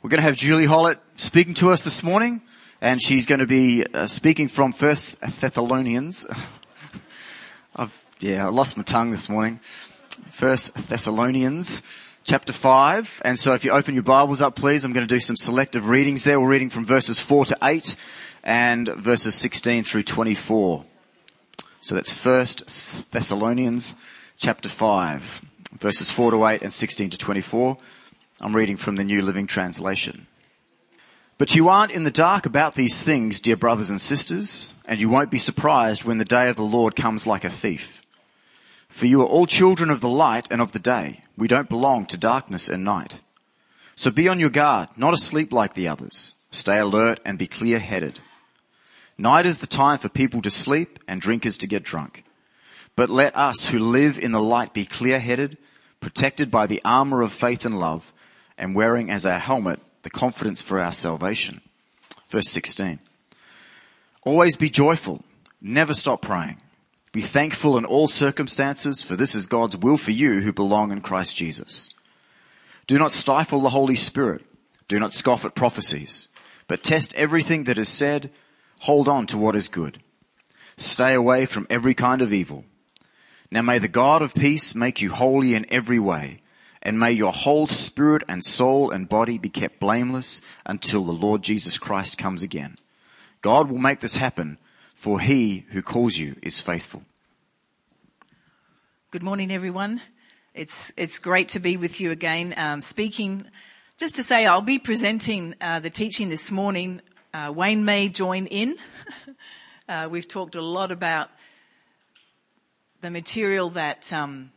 We're going to have Julie Hollett speaking to us this morning, and she's going to be uh, speaking from First Thessalonians. I've, yeah, I lost my tongue this morning. First Thessalonians, chapter five. And so, if you open your Bibles up, please, I'm going to do some selective readings there. We're reading from verses four to eight, and verses 16 through 24. So that's First Thessalonians, chapter five, verses four to eight, and 16 to 24. I'm reading from the New Living Translation. But you aren't in the dark about these things, dear brothers and sisters, and you won't be surprised when the day of the Lord comes like a thief. For you are all children of the light and of the day. We don't belong to darkness and night. So be on your guard, not asleep like the others. Stay alert and be clear headed. Night is the time for people to sleep and drinkers to get drunk. But let us who live in the light be clear headed, protected by the armor of faith and love, and wearing as our helmet the confidence for our salvation. Verse 16. Always be joyful. Never stop praying. Be thankful in all circumstances, for this is God's will for you who belong in Christ Jesus. Do not stifle the Holy Spirit. Do not scoff at prophecies, but test everything that is said. Hold on to what is good. Stay away from every kind of evil. Now may the God of peace make you holy in every way and may your whole spirit and soul and body be kept blameless until the Lord Jesus Christ comes again. God will make this happen, for he who calls you is faithful. Good morning, everyone. It's, it's great to be with you again. Um, speaking, just to say, I'll be presenting uh, the teaching this morning. Uh, Wayne may join in. uh, we've talked a lot about the material that um,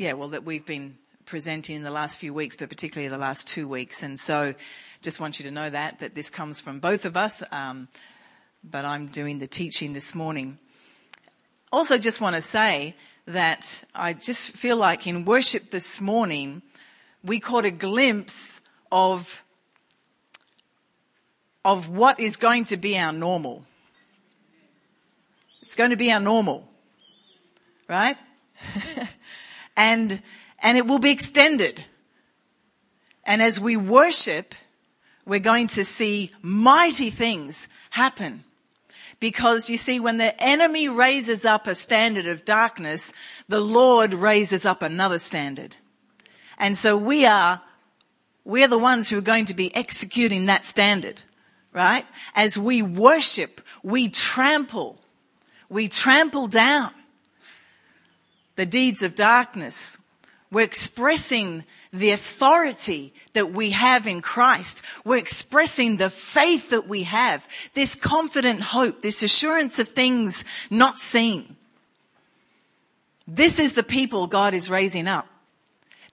yeah, well, that we've been presenting in the last few weeks, but particularly the last two weeks. And so just want you to know that, that this comes from both of us, um, but I'm doing the teaching this morning. Also, just want to say that I just feel like in worship this morning, we caught a glimpse of, of what is going to be our normal. It's going to be our normal, right? and, and it will be extended. And as we worship, we're going to see mighty things happen. Because you see, when the enemy raises up a standard of darkness, the Lord raises up another standard. And so we are, we're the ones who are going to be executing that standard, right? As we worship, we trample, we trample down the deeds of darkness. We're expressing the authority that we have in Christ. We're expressing the faith that we have, this confident hope, this assurance of things not seen. This is the people God is raising up.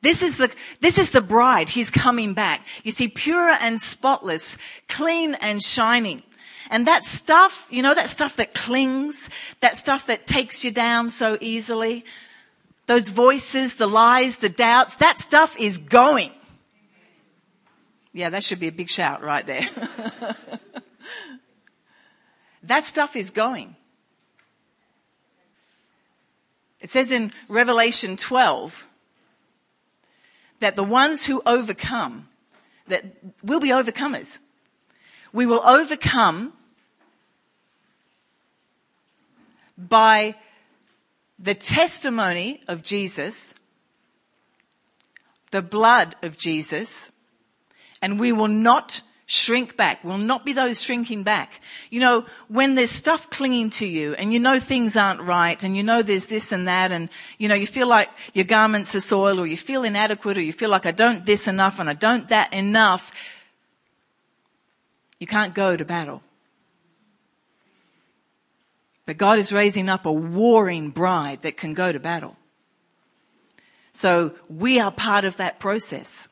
This is the, this is the bride. He's coming back. You see, pure and spotless, clean and shining. And that stuff, you know, that stuff that clings, that stuff that takes you down so easily, those voices, the lies, the doubts, that stuff is going. Yeah, that should be a big shout right there. that stuff is going. It says in Revelation 12 that the ones who overcome, that will be overcomers. We will overcome by the testimony of Jesus, the blood of Jesus, and we will not shrink back. We'll not be those shrinking back. You know, when there's stuff clinging to you and you know things aren't right and you know there's this and that and, you know, you feel like your garments are soiled or you feel inadequate or you feel like I don't this enough and I don't that enough, you can't go to battle. But God is raising up a warring bride that can go to battle. So we are part of that process.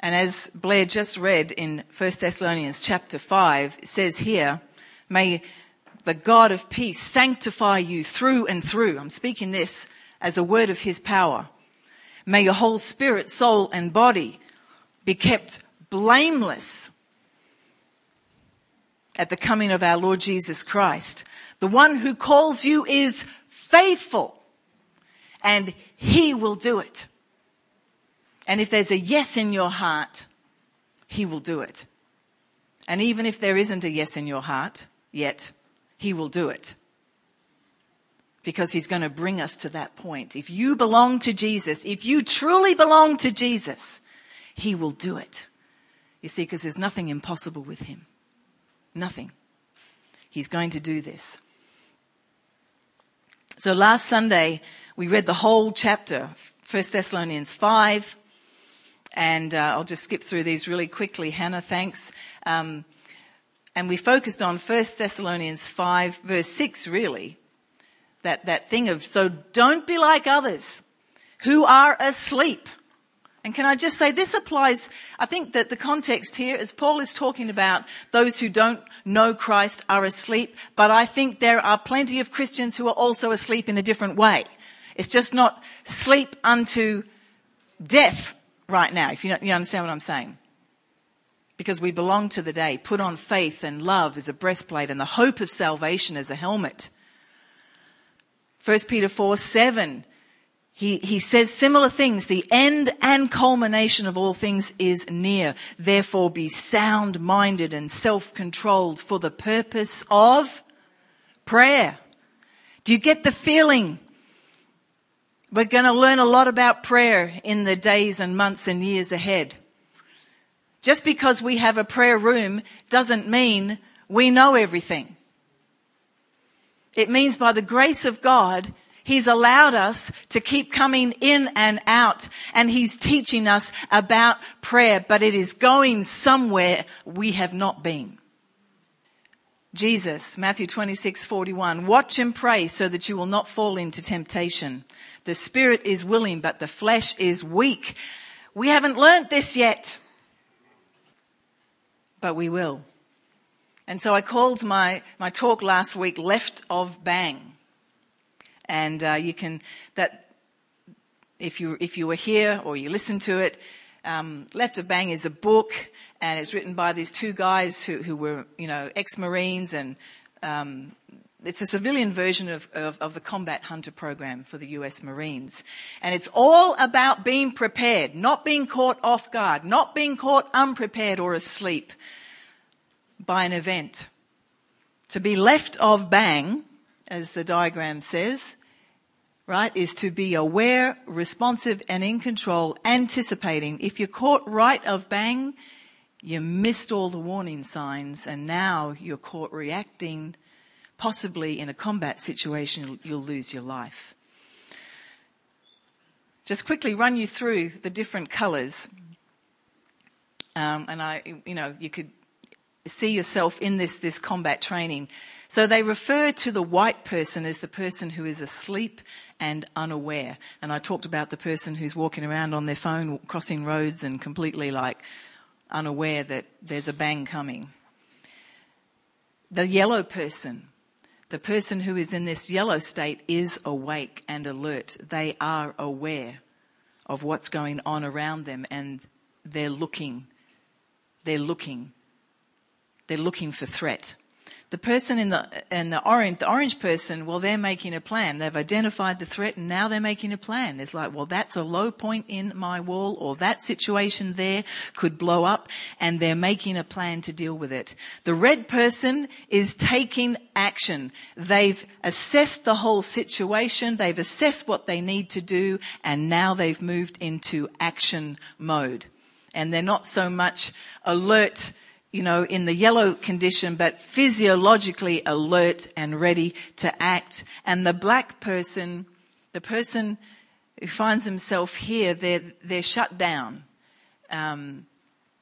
And as Blair just read in 1 Thessalonians chapter 5, it says here, may the God of peace sanctify you through and through. I'm speaking this as a word of his power. May your whole spirit, soul, and body be kept blameless at the coming of our Lord Jesus Christ. The one who calls you is faithful and he will do it. And if there's a yes in your heart, He will do it. And even if there isn't a yes in your heart yet, He will do it. Because He's going to bring us to that point. If you belong to Jesus, if you truly belong to Jesus, He will do it. You see, because there's nothing impossible with Him. Nothing. He's going to do this. So last Sunday, we read the whole chapter, 1 Thessalonians 5. And uh, I'll just skip through these really quickly. Hannah, thanks. Um, and we focused on 1 Thessalonians 5, verse 6, really. That, that thing of, so don't be like others who are asleep. And can I just say this applies, I think that the context here is Paul is talking about those who don't know Christ are asleep, but I think there are plenty of Christians who are also asleep in a different way. It's just not sleep unto death right now, if you, you understand what I'm saying. Because we belong to the day. Put on faith and love as a breastplate and the hope of salvation as a helmet. 1 Peter 4 7 he, he says similar things. The end and culmination of all things is near. Therefore be sound minded and self controlled for the purpose of prayer. Do you get the feeling? We're going to learn a lot about prayer in the days and months and years ahead. Just because we have a prayer room doesn't mean we know everything. It means by the grace of God, He's allowed us to keep coming in and out and He's teaching us about prayer, but it is going somewhere we have not been. Jesus, Matthew 26, 41, watch and pray so that you will not fall into temptation. The spirit is willing, but the flesh is weak. We haven't learnt this yet, but we will. And so I called my, my talk last week, Left of Bang and uh, you can that if you if you were here or you listened to it. Um, Left of Bang is a book, and it's written by these two guys who, who were, you know, ex-Marines, and um, it's a civilian version of, of, of, the Combat Hunter program for the US Marines. And it's all about being prepared, not being caught off guard, not being caught unprepared or asleep by an event. To be left of bang, as the diagram says, right, is to be aware, responsive, and in control, anticipating. If you're caught right of bang, you missed all the warning signs, and now you're caught reacting. Possibly in a combat situation, you'll lose your life. Just quickly run you through the different colours. Um, and I, you know, you could see yourself in this, this combat training. So they refer to the white person as the person who is asleep and unaware. And I talked about the person who's walking around on their phone, crossing roads and completely like unaware that there's a bang coming. The yellow person, the person who is in this yellow state is awake and alert. They are aware of what's going on around them and they're looking. They're looking. They're looking for threat. The person in the, in the orange, the orange person, well, they're making a plan. They've identified the threat and now they're making a plan. It's like, well, that's a low point in my wall or that situation there could blow up and they're making a plan to deal with it. The red person is taking action. They've assessed the whole situation. They've assessed what they need to do and now they've moved into action mode. And they're not so much alert you know, in the yellow condition, but physiologically alert and ready to act. And the black person, the person who finds himself here, they're, they're shut down. Um,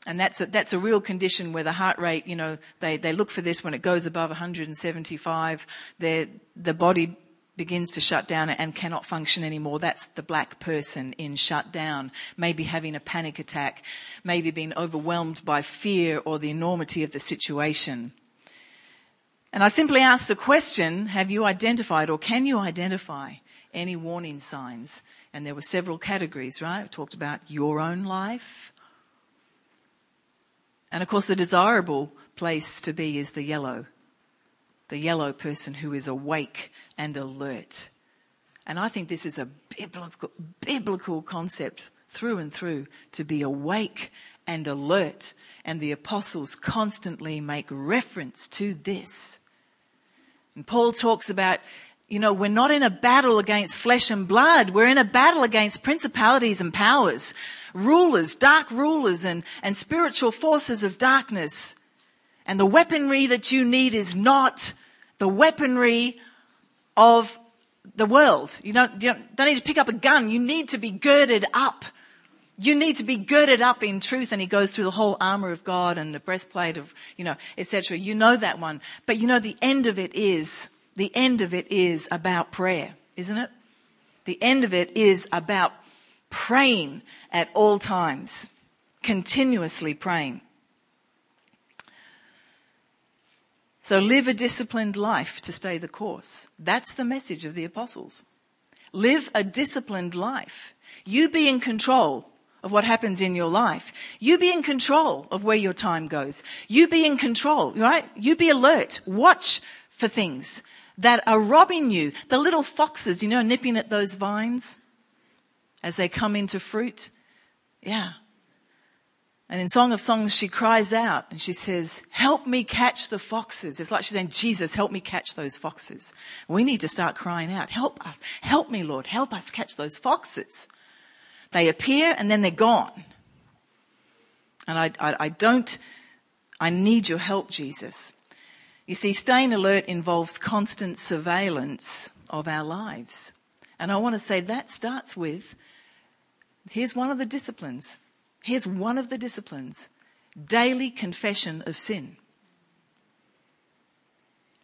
and that's a, that's a real condition where the heart rate, you know, they, they look for this when it goes above 175. the body begins to shut down and cannot function anymore. That's the black person in shutdown, maybe having a panic attack, maybe being overwhelmed by fear or the enormity of the situation. And I simply ask the question, have you identified or can you identify any warning signs? And there were several categories, right? We talked about your own life. And of course, the desirable place to be is the yellow. The yellow person who is awake and alert. And I think this is a biblical, biblical concept through and through to be awake and alert. And the apostles constantly make reference to this. And Paul talks about, you know, we're not in a battle against flesh and blood. We're in a battle against principalities and powers, rulers, dark rulers and, and spiritual forces of darkness. And the weaponry that you need is not the weaponry of the world. You don't, you don't need to pick up a gun. You need to be girded up. You need to be girded up in truth. And he goes through the whole armor of God and the breastplate of, you know, etc. You know that one. But you know, the end of it is, the end of it is about prayer, isn't it? The end of it is about praying at all times, continuously praying. So live a disciplined life to stay the course. That's the message of the apostles. Live a disciplined life. You be in control of what happens in your life. You be in control of where your time goes. You be in control, right? You be alert. Watch for things that are robbing you. The little foxes, you know, nipping at those vines as they come into fruit. Yeah. And in Song of Songs, she cries out and she says, help me catch the foxes. It's like she's saying, Jesus, help me catch those foxes. We need to start crying out, help us, help me, Lord, help us catch those foxes. They appear and then they're gone. And I, I, I don't, I need your help, Jesus. You see, staying alert involves constant surveillance of our lives. And I want to say that starts with, here's one of the disciplines Here's one of the disciplines daily confession of sin.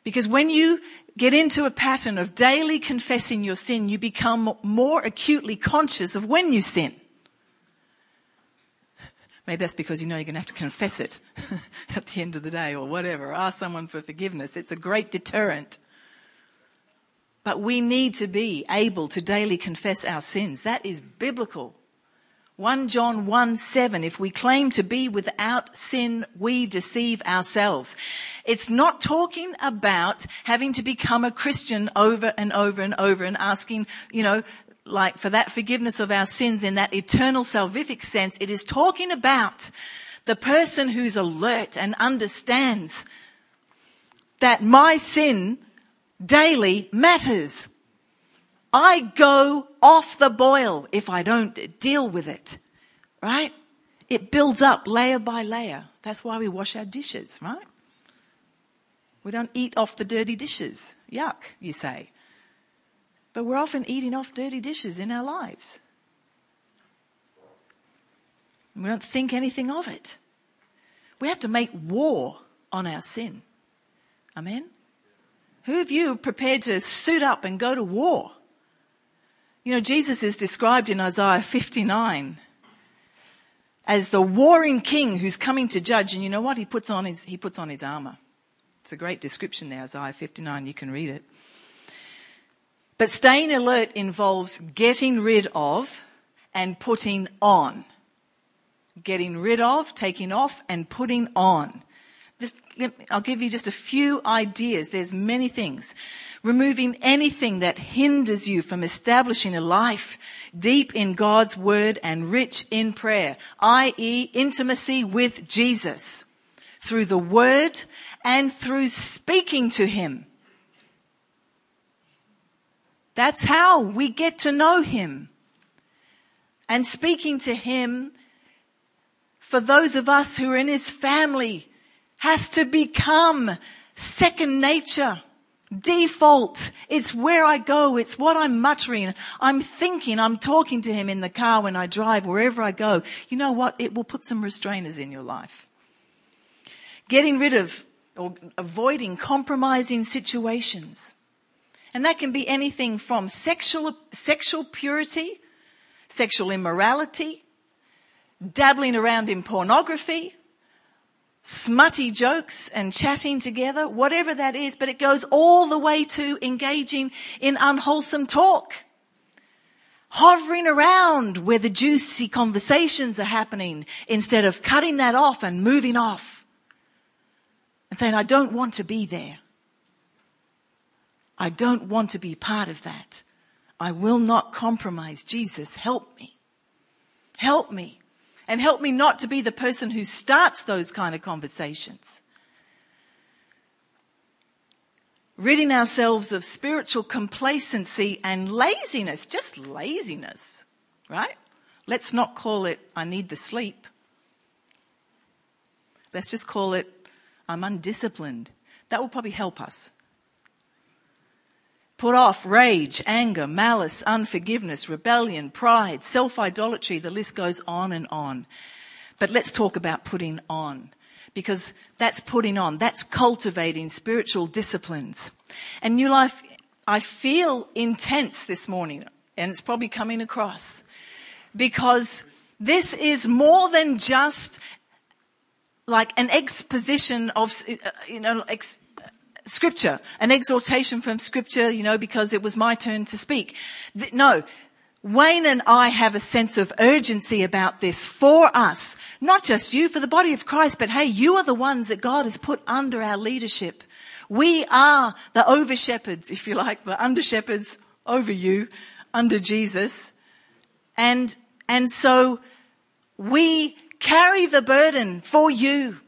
Because when you get into a pattern of daily confessing your sin, you become more acutely conscious of when you sin. Maybe that's because you know you're going to have to confess it at the end of the day or whatever. Ask someone for forgiveness. It's a great deterrent. But we need to be able to daily confess our sins. That is biblical. 1 John 1 7, if we claim to be without sin, we deceive ourselves. It's not talking about having to become a Christian over and over and over and asking, you know, like for that forgiveness of our sins in that eternal salvific sense. It is talking about the person who's alert and understands that my sin daily matters. I go off the boil if I don't deal with it. Right? It builds up layer by layer. That's why we wash our dishes, right? We don't eat off the dirty dishes. Yuck, you say. But we're often eating off dirty dishes in our lives. We don't think anything of it. We have to make war on our sin. Amen? Who of you prepared to suit up and go to war? You know, Jesus is described in Isaiah 59 as the warring king who's coming to judge. And you know what? He puts on his, he puts on his armor. It's a great description there, Isaiah 59. You can read it. But staying alert involves getting rid of and putting on. Getting rid of, taking off, and putting on. Just, I'll give you just a few ideas. There's many things removing anything that hinders you from establishing a life deep in God's word and rich in prayer, i.e. intimacy with Jesus through the word and through speaking to him. That's how we get to know him. And speaking to him for those of us who are in his family has to become second nature default. It's where I go. It's what I'm muttering. I'm thinking. I'm talking to him in the car when I drive, wherever I go. You know what? It will put some restrainers in your life. Getting rid of or avoiding compromising situations. And that can be anything from sexual, sexual purity, sexual immorality, dabbling around in pornography, smutty jokes and chatting together, whatever that is, but it goes all the way to engaging in unwholesome talk. Hovering around where the juicy conversations are happening instead of cutting that off and moving off and saying, I don't want to be there. I don't want to be part of that. I will not compromise. Jesus, help me. Help me. And help me not to be the person who starts those kind of conversations. Ridding ourselves of spiritual complacency and laziness, just laziness, right? Let's not call it, I need the sleep. Let's just call it, I'm undisciplined. That will probably help us. Put off rage, anger, malice, unforgiveness, rebellion, pride, self idolatry. The list goes on and on. But let's talk about putting on. Because that's putting on. That's cultivating spiritual disciplines. And New Life, I feel intense this morning, and it's probably coming across. Because this is more than just like an exposition of, uh, you know, ex- scripture, an exhortation from scripture, you know, because it was my turn to speak. No, Wayne and I have a sense of urgency about this for us. Not just you, for the body of Christ, but hey, you are the ones that God has put under our leadership. We are the over shepherds, if you like, the under shepherds over you, under Jesus. And, and so we carry the burden for you.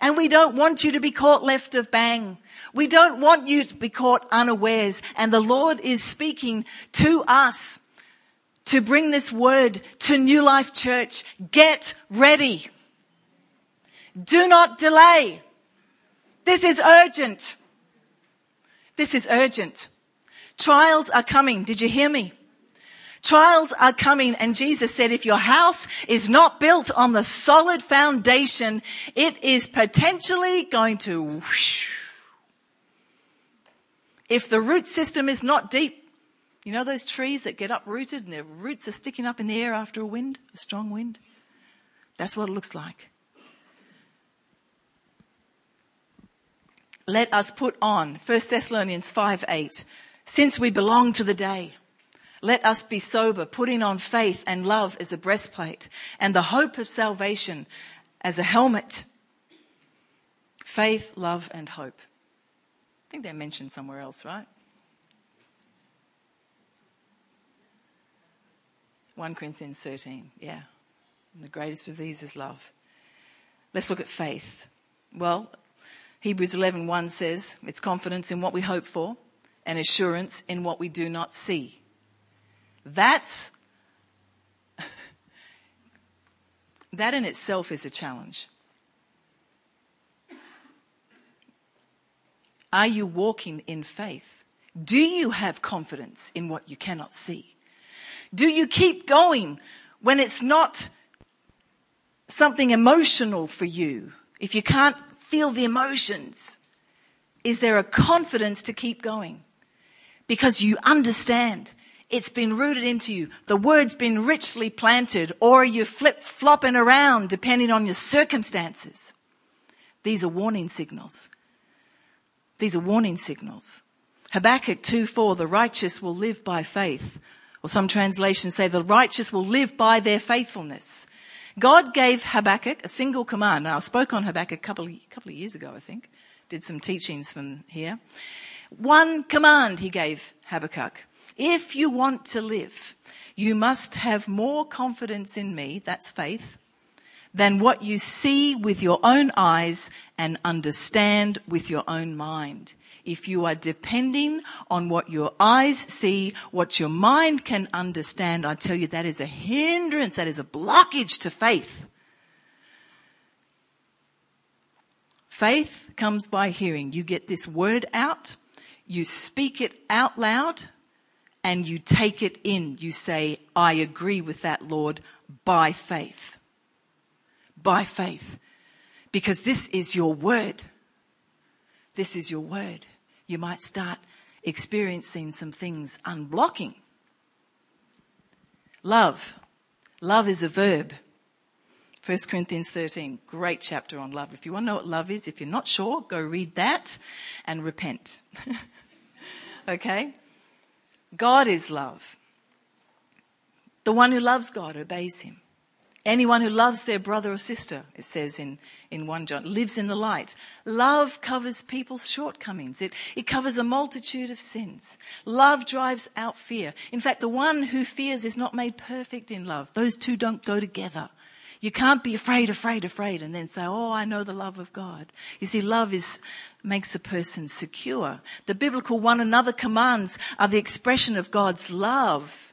And we don't want you to be caught left of bang. We don't want you to be caught unawares. And the Lord is speaking to us to bring this word to New Life Church. Get ready. Do not delay. This is urgent. This is urgent. Trials are coming. Did you hear me? Trials are coming and Jesus said if your house is not built on the solid foundation, it is potentially going to whoosh. If the root system is not deep, you know those trees that get uprooted and their roots are sticking up in the air after a wind, a strong wind? That's what it looks like. Let us put on 1 Thessalonians 5 8. Since we belong to the day, let us be sober, putting on faith and love as a breastplate and the hope of salvation as a helmet. Faith, love, and hope. Think they're mentioned somewhere else, right? 1 Corinthians 13, yeah. And the greatest of these is love. Let's look at faith. Well, Hebrews 11:1 says, it's confidence in what we hope for and assurance in what we do not see. That's that in itself is a challenge. Are you walking in faith? Do you have confidence in what you cannot see? Do you keep going when it's not something emotional for you? If you can't feel the emotions, is there a confidence to keep going? Because you understand it's been rooted into you. The word's been richly planted, or are you flip flopping around depending on your circumstances? These are warning signals. These are warning signals. Habakkuk 2 4, the righteous will live by faith. Or some translations say the righteous will live by their faithfulness. God gave Habakkuk a single command. Now, I spoke on Habakkuk a couple, couple of years ago, I think. Did some teachings from here. One command he gave Habakkuk. If you want to live, you must have more confidence in me, that's faith, than what you see with your own eyes and understand with your own mind. If you are depending on what your eyes see, what your mind can understand, I tell you that is a hindrance, that is a blockage to faith. Faith comes by hearing. You get this word out, you speak it out loud, and you take it in. You say, I agree with that, Lord, by faith by faith. Because this is your word. This is your word. You might start experiencing some things unblocking. Love. Love is a verb. 1 Corinthians 13, great chapter on love. If you want to know what love is, if you're not sure, go read that and repent. okay? God is love. The one who loves God obeys him. Anyone who loves their brother or sister, it says in, in 1 John, lives in the light. Love covers people's shortcomings. It, it covers a multitude of sins. Love drives out fear. In fact, the one who fears is not made perfect in love. Those two don't go together. You can't be afraid, afraid, afraid, and then say, Oh, I know the love of God. You see, love is, makes a person secure. The biblical one another commands are the expression of God's love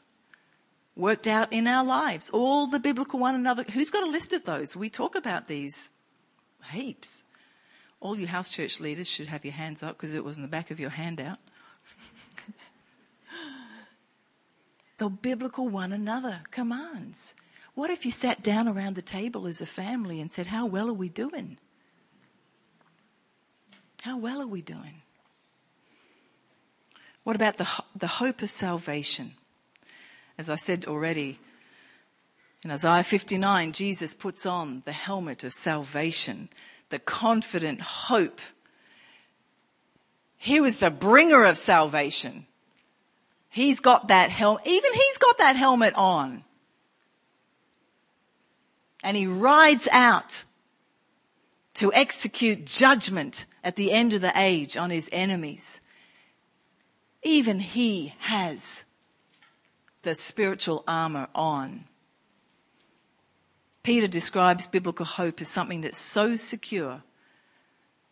worked out in our lives. All the biblical one another. Who's got a list of those? We talk about these heaps. All you house church leaders should have your hands up because it was in the back of your handout. the biblical one another commands. What if you sat down around the table as a family and said, How well are we doing? How well are we doing? What about the, the hope of salvation? As I said already, in Isaiah 59, Jesus puts on the helmet of salvation, the confident hope. He was the bringer of salvation. He's got that helmet, even he's got that helmet on. And he rides out to execute judgment at the end of the age on his enemies. Even he has the spiritual armor on. Peter describes biblical hope as something that's so secure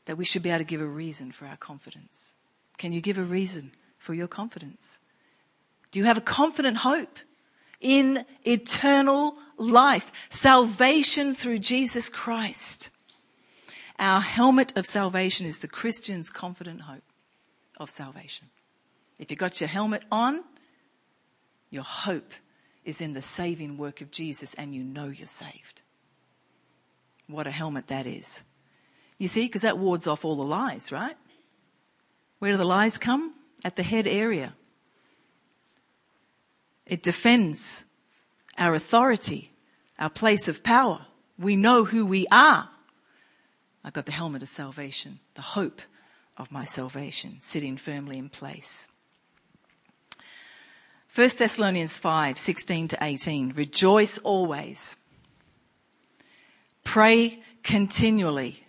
that we should be able to give a reason for our confidence. Can you give a reason for your confidence? Do you have a confident hope in eternal life, salvation through Jesus Christ? Our helmet of salvation is the Christian's confident hope of salvation. If you've got your helmet on, your hope is in the saving work of Jesus and you know you're saved. What a helmet that is. You see, because that wards off all the lies, right? Where do the lies come? At the head area. It defends our authority, our place of power. We know who we are. I've got the helmet of salvation, the hope of my salvation sitting firmly in place. 1 Thessalonians 5 16 to 18. Rejoice always. Pray continually.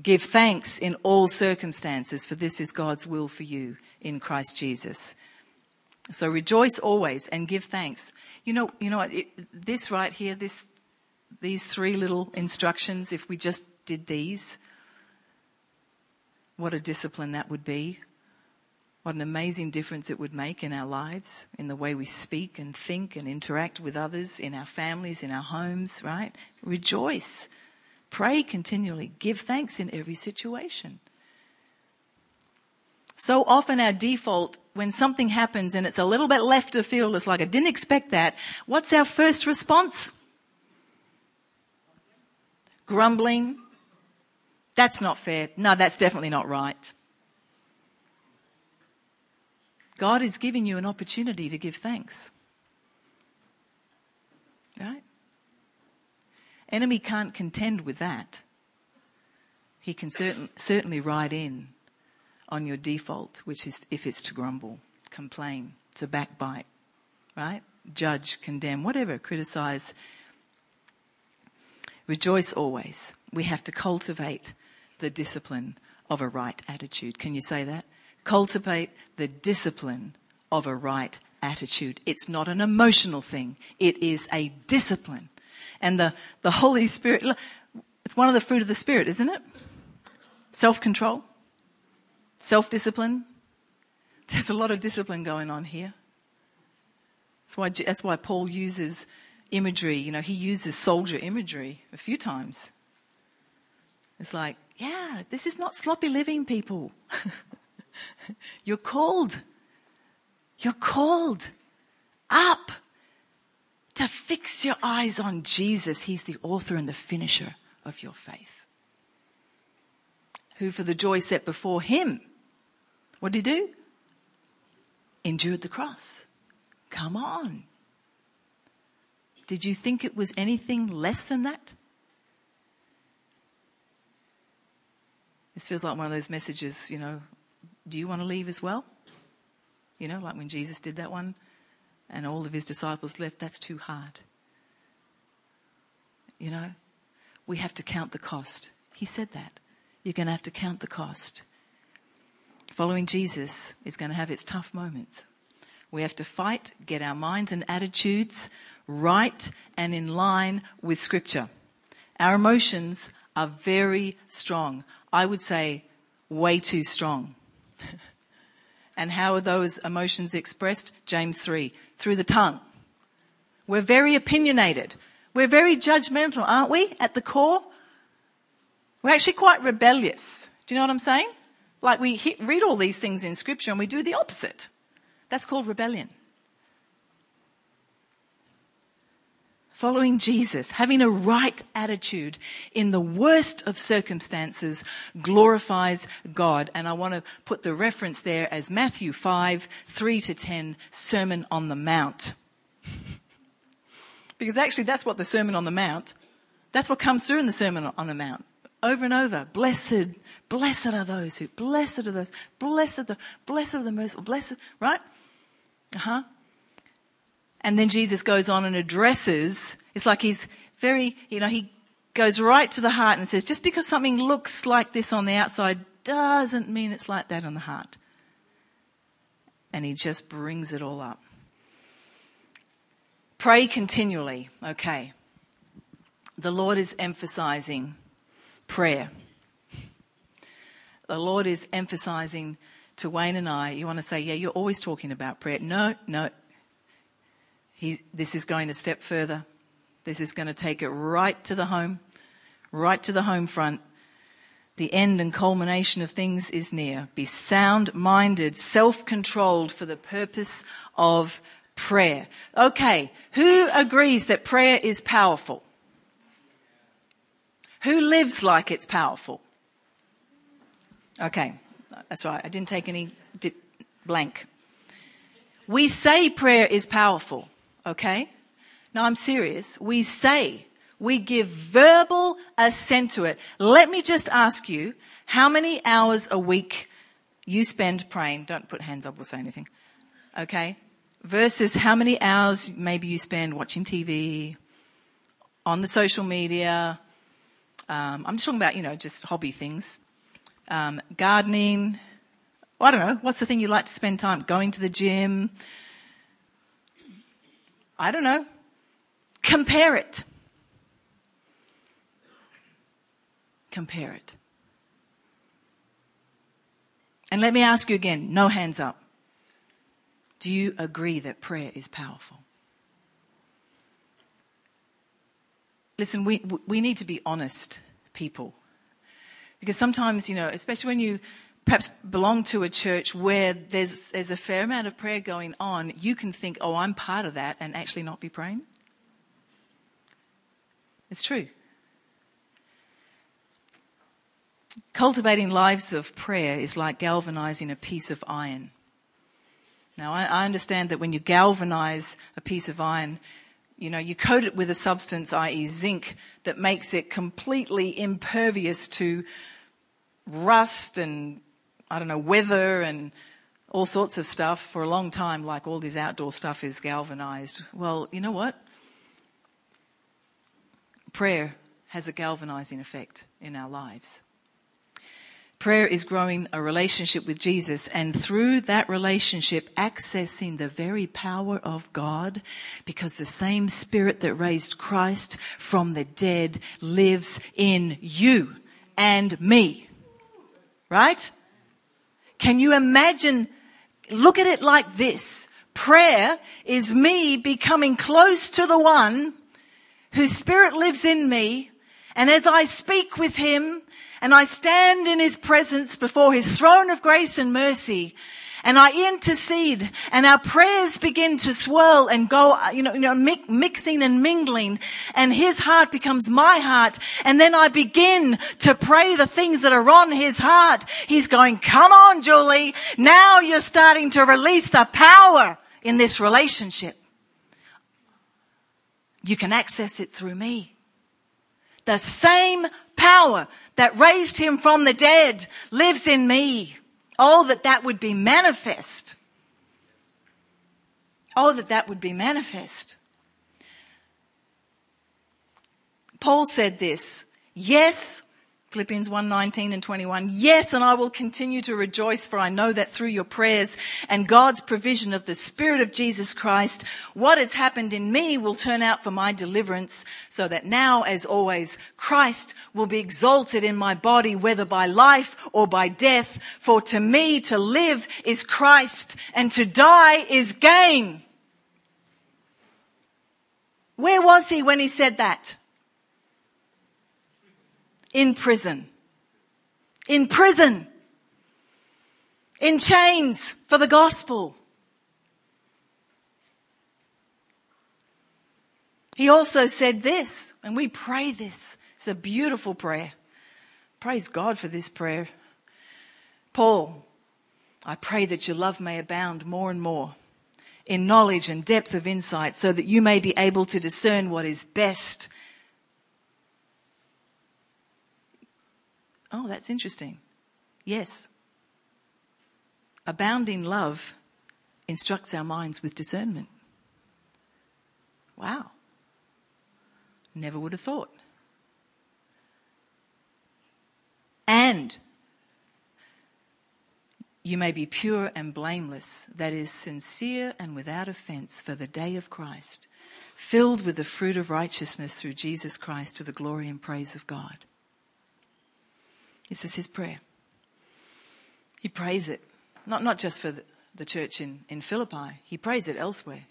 Give thanks in all circumstances, for this is God's will for you in Christ Jesus. So rejoice always and give thanks. You know, you know it, this right here, this, these three little instructions, if we just did these, what a discipline that would be. What an amazing difference it would make in our lives, in the way we speak and think and interact with others, in our families, in our homes, right? Rejoice. Pray continually. Give thanks in every situation. So often our default, when something happens and it's a little bit left of field, it's like, I didn't expect that. What's our first response? Grumbling. That's not fair. No, that's definitely not right. God is giving you an opportunity to give thanks. Right? Enemy can't contend with that. He can certain, certainly ride in on your default, which is if it's to grumble, complain, to backbite, right? Judge, condemn, whatever, criticize. Rejoice always. We have to cultivate the discipline of a right attitude. Can you say that? Cultivate the discipline of a right attitude. It's not an emotional thing. It is a discipline. And the, the Holy Spirit, it's one of the fruit of the Spirit, isn't it? Self-control. Self-discipline. There's a lot of discipline going on here. That's why, that's why Paul uses imagery. You know, he uses soldier imagery a few times. It's like, yeah, this is not sloppy living, people. You're called. You're called up to fix your eyes on Jesus. He's the author and the finisher of your faith. Who, for the joy set before him, what did he do? Endured the cross. Come on. Did you think it was anything less than that? This feels like one of those messages, you know, do you want to leave as well? You know, like when Jesus did that one and all of his disciples left, that's too hard. you know, we have to count the cost. He said that. You're going to have to count the cost. Following Jesus is going to have its tough moments. We have to fight, get our minds and attitudes right and in line with Scripture. Our emotions are very strong. I would say way too strong. and how are those emotions expressed? James 3 through the tongue. We're very opinionated. We're very judgmental, aren't we, at the core? We're actually quite rebellious. Do you know what I'm saying? Like we read all these things in scripture and we do the opposite. That's called rebellion. Following Jesus, having a right attitude in the worst of circumstances glorifies God. And I want to put the reference there as Matthew 5, 3 to 10, Sermon on the Mount. because actually that's what the Sermon on the Mount, that's what comes through in the Sermon on the Mount. Over and over. Blessed, blessed are those who, blessed are those, blessed the, blessed are the merciful, blessed, right? Uh-huh. And then Jesus goes on and addresses, it's like he's very, you know, he goes right to the heart and says, just because something looks like this on the outside doesn't mean it's like that on the heart. And he just brings it all up. Pray continually. Okay. The Lord is emphasizing prayer. The Lord is emphasizing to Wayne and I, you want to say, yeah, you're always talking about prayer. No, no. He, this is going a step further. This is going to take it right to the home, right to the home front. The end and culmination of things is near. Be sound minded, self controlled for the purpose of prayer. Okay, who agrees that prayer is powerful? Who lives like it's powerful? Okay, that's right. I didn't take any blank. We say prayer is powerful, okay? Now I'm serious. We say, we give verbal assent to it. Let me just ask you how many hours a week you spend praying. Don't put hands up or say anything. Okay? Versus how many hours maybe you spend watching TV, on the social media, um, I'm just talking about, you know, just hobby things. Um, gardening. I don't know. What's the thing you like to spend time? Going to the gym. I don't know. Compare it. Compare it. And let me ask you again, no hands up. Do you agree that prayer is powerful? Listen, we, we need to be honest people. Because sometimes, you know, especially when you perhaps belong to a church where there's, there's a fair amount of prayer going on, you can think, oh, I'm part of that and actually not be praying. It's true. Cultivating lives of prayer is like galvanizing a piece of iron. Now, I, I understand that when you galvanize a piece of iron, you know, you coat it with a substance, i.e. zinc, that makes it completely impervious to rust and, I don't know, weather and all sorts of stuff for a long time, like all this outdoor stuff is galvanized. Well, you know what? Prayer has a galvanizing effect in our lives. Prayer is growing a relationship with Jesus and through that relationship accessing the very power of God because the same spirit that raised Christ from the dead lives in you and me. Right? Can you imagine? Look at it like this. Prayer is me becoming close to the one whose spirit lives in me and as I speak with him and I stand in his presence before his throne of grace and mercy and I intercede and our prayers begin to swirl and go, you know, you know, mixing and mingling and his heart becomes my heart. And then I begin to pray the things that are on his heart. He's going, come on, Julie. Now you're starting to release the power in this relationship. You can access it through me. The same power that raised him from the dead lives in me. Oh, that that would be manifest. Oh, that that would be manifest. Paul said this, yes, Philippians 1:19 and 21. Yes, and I will continue to rejoice for I know that through your prayers and God's provision of the spirit of Jesus Christ, what has happened in me will turn out for my deliverance, so that now as always Christ will be exalted in my body whether by life or by death, for to me to live is Christ and to die is gain. Where was he when he said that? In prison. In prison. In chains for the gospel. He also said this, and we pray this. It's a beautiful prayer. Praise God for this prayer. Paul, I pray that your love may abound more and more in knowledge and depth of insight so that you may be able to discern what is best Oh, that's interesting. Yes. Abounding love instructs our minds with discernment. Wow. Never would have thought. And you may be pure and blameless, that is, sincere and without offense for the day of Christ, filled with the fruit of righteousness through Jesus Christ to the glory and praise of God. This is his prayer. He prays it, not, not just for the, the church in, in Philippi, he prays it elsewhere.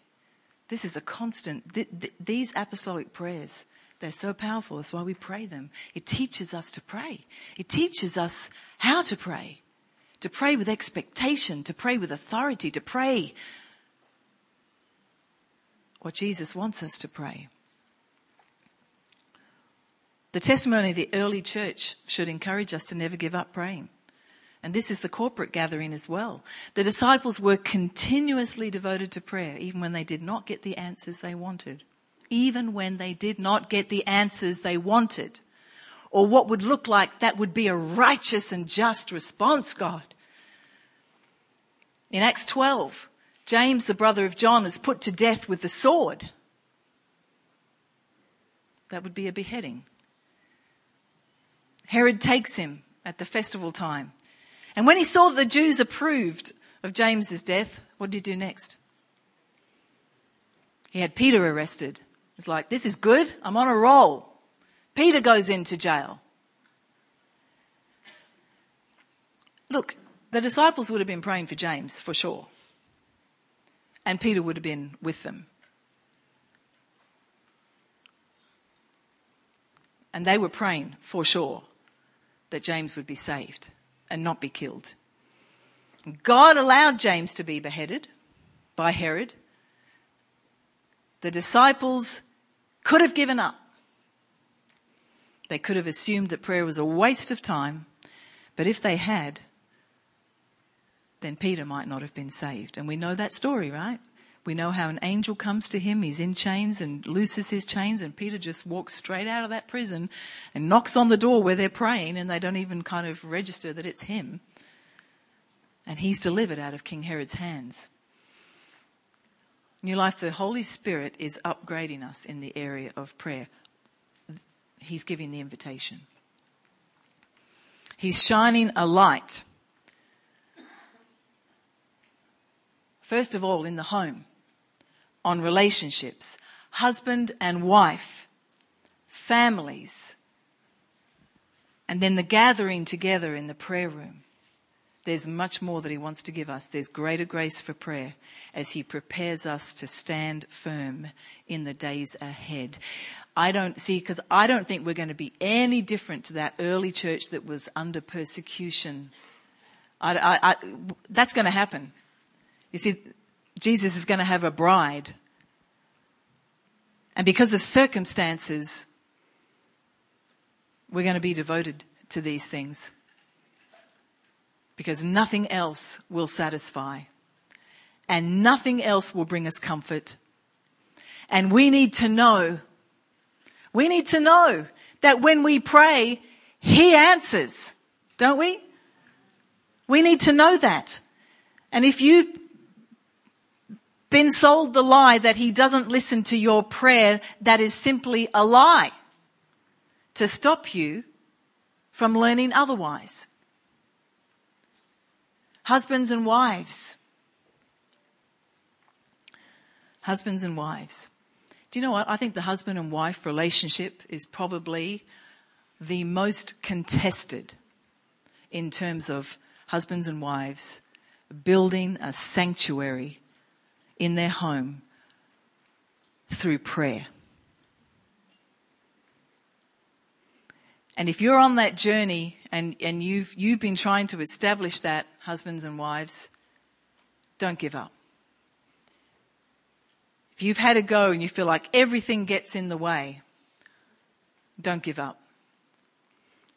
This is a constant, th- th- these apostolic prayers, they're so powerful. That's why we pray them. It teaches us to pray. It teaches us how to pray. To pray with expectation, to pray with authority, to pray what Jesus wants us to pray. The testimony of the early church should encourage us to never give up praying. And this is the corporate gathering as well. The disciples were continuously devoted to prayer, even when they did not get the answers they wanted. Even when they did not get the answers they wanted. Or what would look like that would be a righteous and just response, God. In Acts 12, James, the brother of John, is put to death with the sword. That would be a beheading. Herod takes him at the festival time. And when he saw that the Jews approved of James's death, what did he do next? He had Peter arrested. It's like, this is good. I'm on a roll. Peter goes into jail. Look, the disciples would have been praying for James for sure. And Peter would have been with them. And they were praying for sure that James would be saved and not be killed. God allowed James to be beheaded by Herod. The disciples could have given up. They could have assumed that prayer was a waste of time, but if they had, then Peter might not have been saved. And we know that story, right? We know how an angel comes to him, he's in chains and looses his chains, and Peter just walks straight out of that prison and knocks on the door where they're praying, and they don't even kind of register that it's him. And he's delivered out of King Herod's hands. New life, the Holy Spirit is upgrading us in the area of prayer. He's giving the invitation. He's shining a light. First of all, in the home on relationships, husband and wife, families, and then the gathering together in the prayer room. There's much more that He wants to give us. There's greater grace for prayer as He prepares us to stand firm in the days ahead. I don't see, because I don't think we're going to be any different to that early church that was under persecution. I, I, I, that's going to happen. You see, Jesus is going to have a bride. And because of circumstances, we're going to be devoted to these things. Because nothing else will satisfy. And nothing else will bring us comfort. And we need to know, we need to know that when we pray, He answers, don't we? We need to know that. And if you've been sold the lie that he doesn't listen to your prayer, that is simply a lie. to stop you from learning otherwise. Husbands and wives. Husbands and wives. Do you know what? I think the husband and wife relationship is probably the most contested in terms of husbands and wives building a sanctuary in their home through prayer. And if you're on that journey and, and you've, you've been trying to establish that, husbands and wives, don't give up. If you've had a go and you feel like everything gets in the way, don't give up.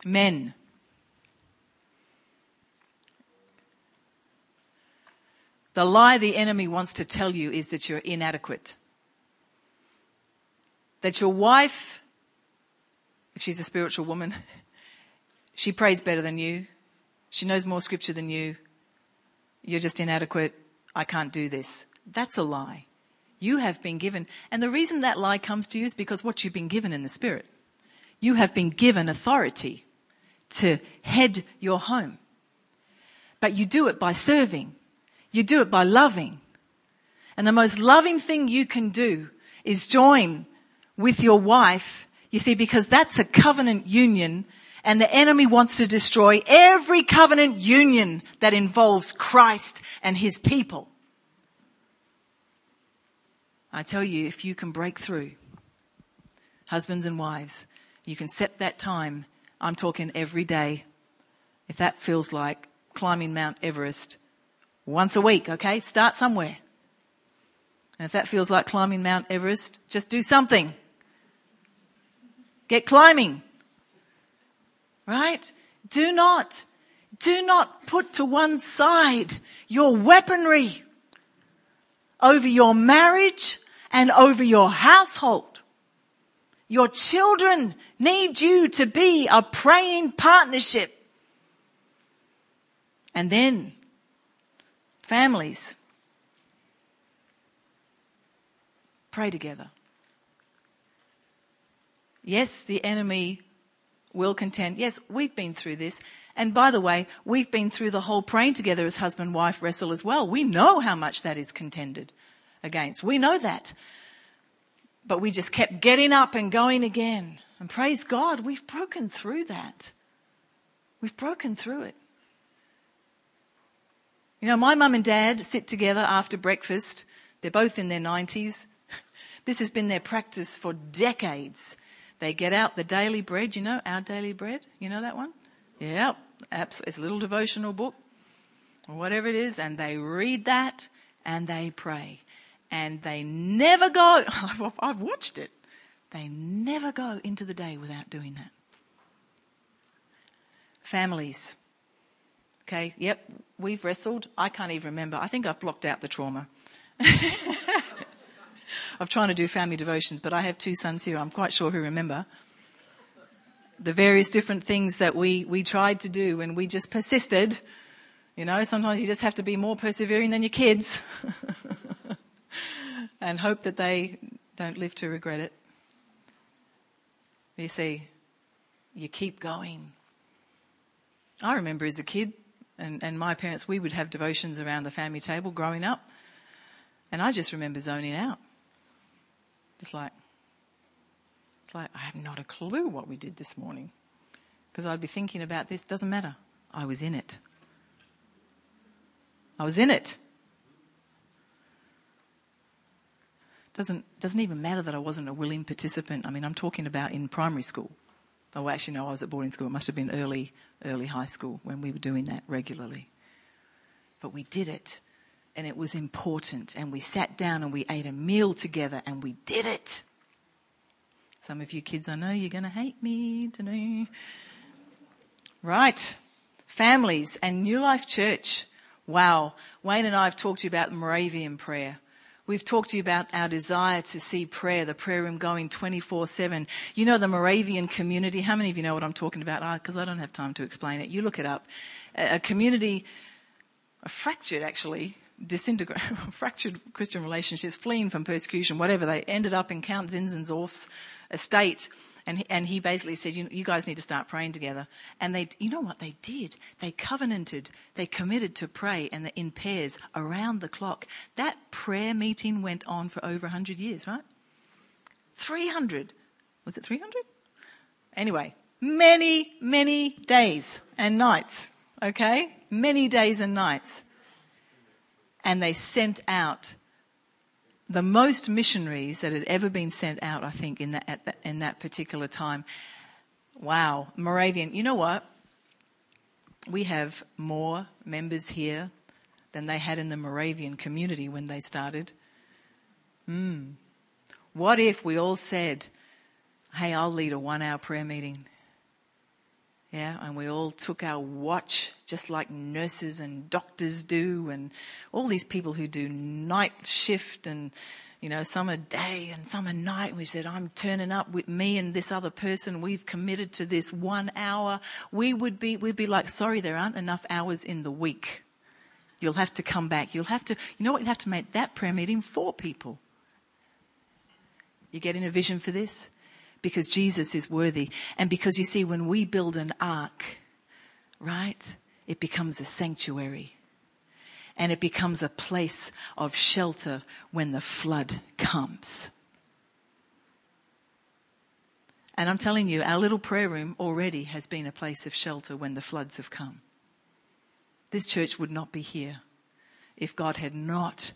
Men, the lie the enemy wants to tell you is that you're inadequate. That your wife, if she's a spiritual woman, she prays better than you. She knows more scripture than you. You're just inadequate. I can't do this. That's a lie. You have been given, and the reason that lie comes to you is because what you've been given in the Spirit. You have been given authority to head your home. But you do it by serving. You do it by loving. And the most loving thing you can do is join with your wife. You see, because that's a covenant union and the enemy wants to destroy every covenant union that involves Christ and his people. I tell you, if you can break through, husbands and wives, you can set that time. I'm talking every day. If that feels like climbing Mount Everest once a week, okay? Start somewhere. And if that feels like climbing Mount Everest, just do something. Get climbing. Right? Do not, do not put to one side your weaponry over your marriage and over your household. Your children need you to be a praying partnership. And then families pray together. Yes, the enemy will contend. Yes, we've been through this. And by the way, we've been through the whole praying together as husband wife wrestle as well. We know how much that is contended against. We know that. But we just kept getting up and going again. And praise God, we've broken through that. We've broken through it. You know, my mum and dad sit together after breakfast. They're both in their 90s. This has been their practice for decades. They get out the daily bread, you know, our daily bread. You know that one? Yep. It's a little devotional book or whatever it is, and they read that and they pray and they never go, I've watched it, they never go into the day without doing that. Families. Okay, yep, we've wrestled. I can't even remember. I think I've blocked out the trauma. of trying to do family devotions, but I have two sons here. I'm quite sure who remember the various different things that we, we tried to do and we just persisted. You know, sometimes you just have to be more persevering than your kids. and hope that they don't live to regret it. You see, you keep going. I remember as a kid, and, and my parents, we would have devotions around the family table growing up, and I just remember zoning out. Just like, it's like, I have not a clue what we did this morning. Because I'd be thinking about this, doesn't matter. I was in it. I was in it. doesn't doesn't even matter that I wasn't a willing participant. I mean, I'm talking about in primary school. Oh, actually, no, I was at boarding school. It must have been early, early high school when we were doing that regularly. But we did it, and it was important. And we sat down and we ate a meal together, and we did it. Some of you kids, I know you're going to hate me today. Right, families and New Life Church. Wow, Wayne and I have talked to you about the Moravian prayer. We've talked to you about our desire to see prayer, the prayer room going 24 7. You know the Moravian community. How many of you know what I'm talking about? Ah, because I don't have time to explain it. You look it up. A, community, a fractured actually, disintegrated, fractured Christian relationships, fleeing from persecution, whatever. They ended up in Count Zinzendorf's estate And he, and he basically said, you, you guys need to start praying together. And they, you know what they did? They covenanted, they committed to pray and in pairs around the clock. That prayer meeting went on for over 100 years, right? 300. Was it 300? Anyway, many, many days and nights, okay? Many days and nights. And they sent out the most missionaries that had ever been sent out, I think, in that, that, in that particular time. Wow, Moravian. You know what? We have more members here than they had in the Moravian community when they started. Hmm. What if we all said, hey, I'll lead a one hour prayer meeting? Yeah, and we all took our watch, just like nurses and doctors do, and all these people who do night shift and, you know, some are day and some are night. We said, I'm turning up with me and this other person. We've committed to this one hour. We would be, we'd be like, sorry, there aren't enough hours in the week. You'll have to come back. You'll have to, you know what? You have to make that prayer meeting for people. You getting a vision for this? Because Jesus is worthy. And because you see, when we build an ark, right, it becomes a sanctuary. And it becomes a place of shelter when the flood comes. And I'm telling you, our little prayer room already has been a place of shelter when the floods have come. This church would not be here if God had not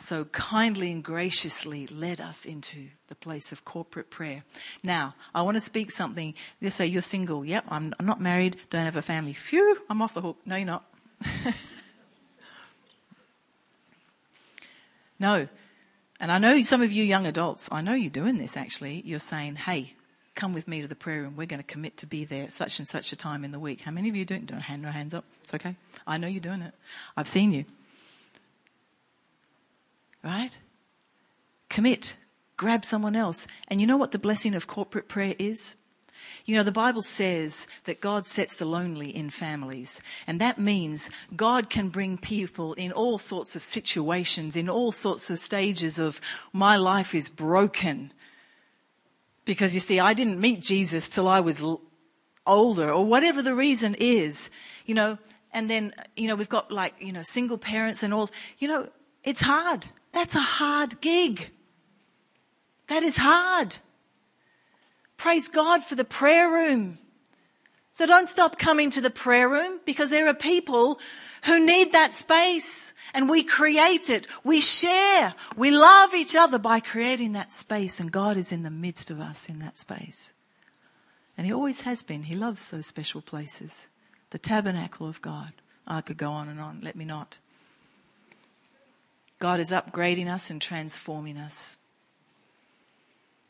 so kindly and graciously led us into the place of corporate prayer. Now, I want to speak something. They say you're single. Yep, I'm, I'm not married, don't have a family. Phew, I'm off the hook. No, you're not. no. And I know some of you young adults, I know you're doing this actually. You're saying, hey, come with me to the prayer room. We're going to commit to be there at such and such a time in the week. How many of you doing? Don't hand no hands up. It's okay. I know you're doing it. I've seen you. Right? Commit. Grab someone else. And you know what the blessing of corporate prayer is? You know, the Bible says that God sets the lonely in families. And that means God can bring people in all sorts of situations, in all sorts of stages of my life is broken. Because you see, I didn't meet Jesus till I was older or whatever the reason is, you know, and then, you know, we've got like, you know, single parents and all, you know, it's hard. That's a hard gig. That is hard. Praise God for the prayer room. So don't stop coming to the prayer room because there are people who need that space and we create it. We share. We love each other by creating that space and God is in the midst of us in that space. And He always has been. He loves those special places. The tabernacle of God. I could go on and on. Let me not. God is upgrading us and transforming us.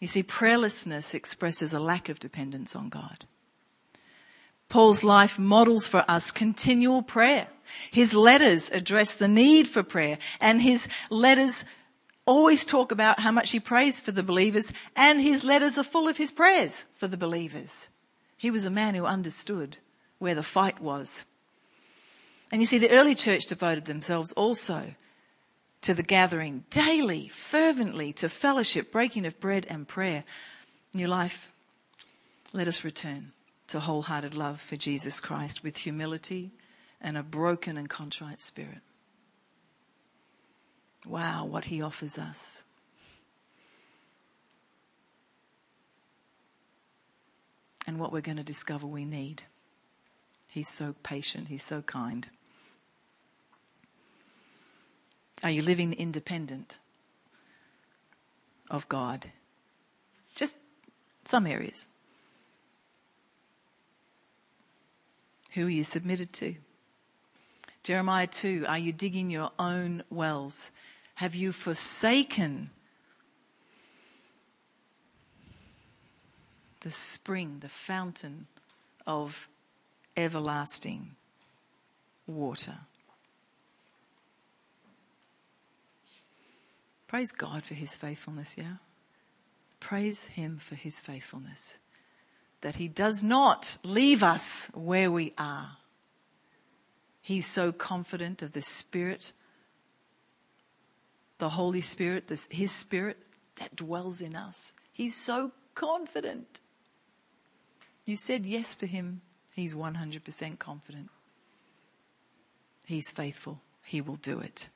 You see, prayerlessness expresses a lack of dependence on God. Paul's life models for us continual prayer. His letters address the need for prayer, and his letters always talk about how much he prays for the believers, and his letters are full of his prayers for the believers. He was a man who understood where the fight was. And you see, the early church devoted themselves also to the gathering daily, fervently, to fellowship, breaking of bread and prayer. New life, let us return to wholehearted love for Jesus Christ with humility and a broken and contrite spirit. Wow, what he offers us. And what we're going to discover we need. He's so patient, he's so kind. Are you living independent of God? Just some areas. Who are you submitted to? Jeremiah 2 Are you digging your own wells? Have you forsaken the spring, the fountain of everlasting water? Praise God for his faithfulness, yeah? Praise him for his faithfulness. That he does not leave us where we are. He's so confident of the Spirit, the Holy Spirit, this, his Spirit that dwells in us. He's so confident You said yes to him. He's 100% confident. He's faithful. He will do it.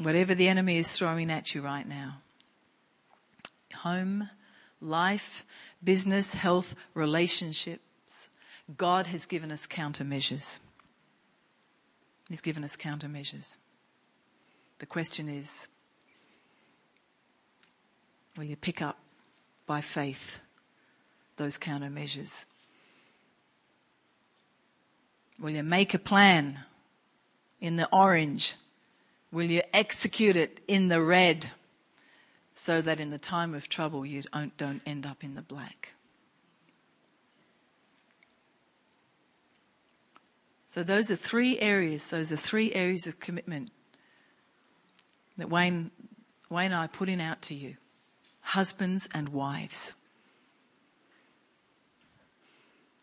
Whatever the enemy is throwing at you right now home, life, business, health, relationships God has given us countermeasures. He's given us countermeasures. The question is will you pick up by faith those countermeasures? Will you make a plan in the orange? Will you execute it in the red so that in the time of trouble you don't, end up in the black? So, those are three areas, those are three areas of commitment that Wayne, Wayne and I are putting out to you husbands and wives.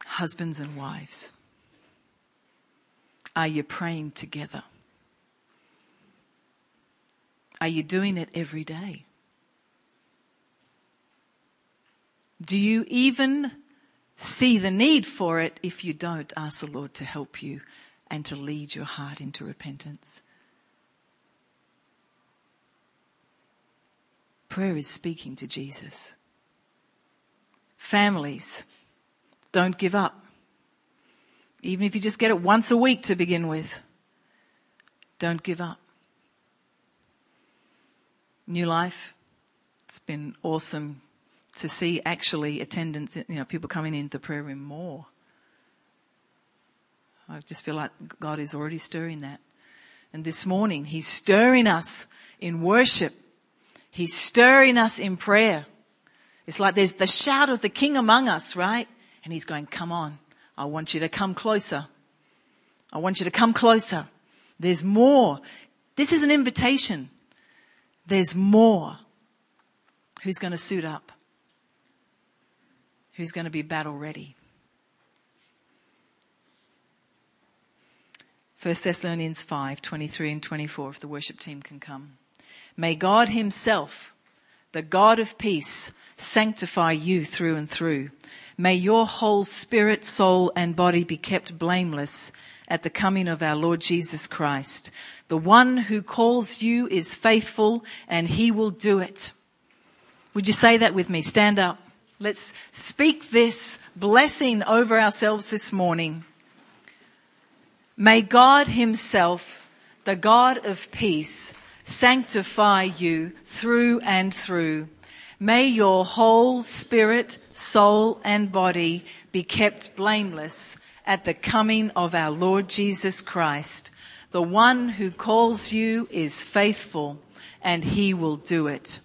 Husbands and wives. Are you praying together? Are you doing it every day? Do you even see the need for it if you don't ask the Lord to help you and to lead your heart into repentance. Prayer is speaking to Jesus. Families, don't give up. Even if you just get it once a week to begin with, don't give up. New life, it's been awesome to see actually attendance, you know, people coming into the prayer room more. I just feel like God is already stirring that. And this morning, He's stirring us in worship. He's stirring us in prayer. It's like there's the shout of the King among us, right? And He's going, come on. I want you to come closer. I want you to come closer. There's more. This is an invitation. There's more. Who's going to suit up? who's going to be battle ready. 1 Thessalonians 5 23 and 24, if the worship team can come. May God Himself, the God of peace, sanctify you through and through. May your whole spirit, soul, and body be kept blameless at the coming of our Lord Jesus Christ. The one who calls you is faithful and He will do it. Would you say that with me? Stand up. Let's speak this blessing over ourselves this morning. May God Himself, the God of peace, sanctify you through and through. May your whole spirit, soul, and body be kept blameless at the coming of our Lord Jesus Christ. The one who calls you is faithful and he will do it.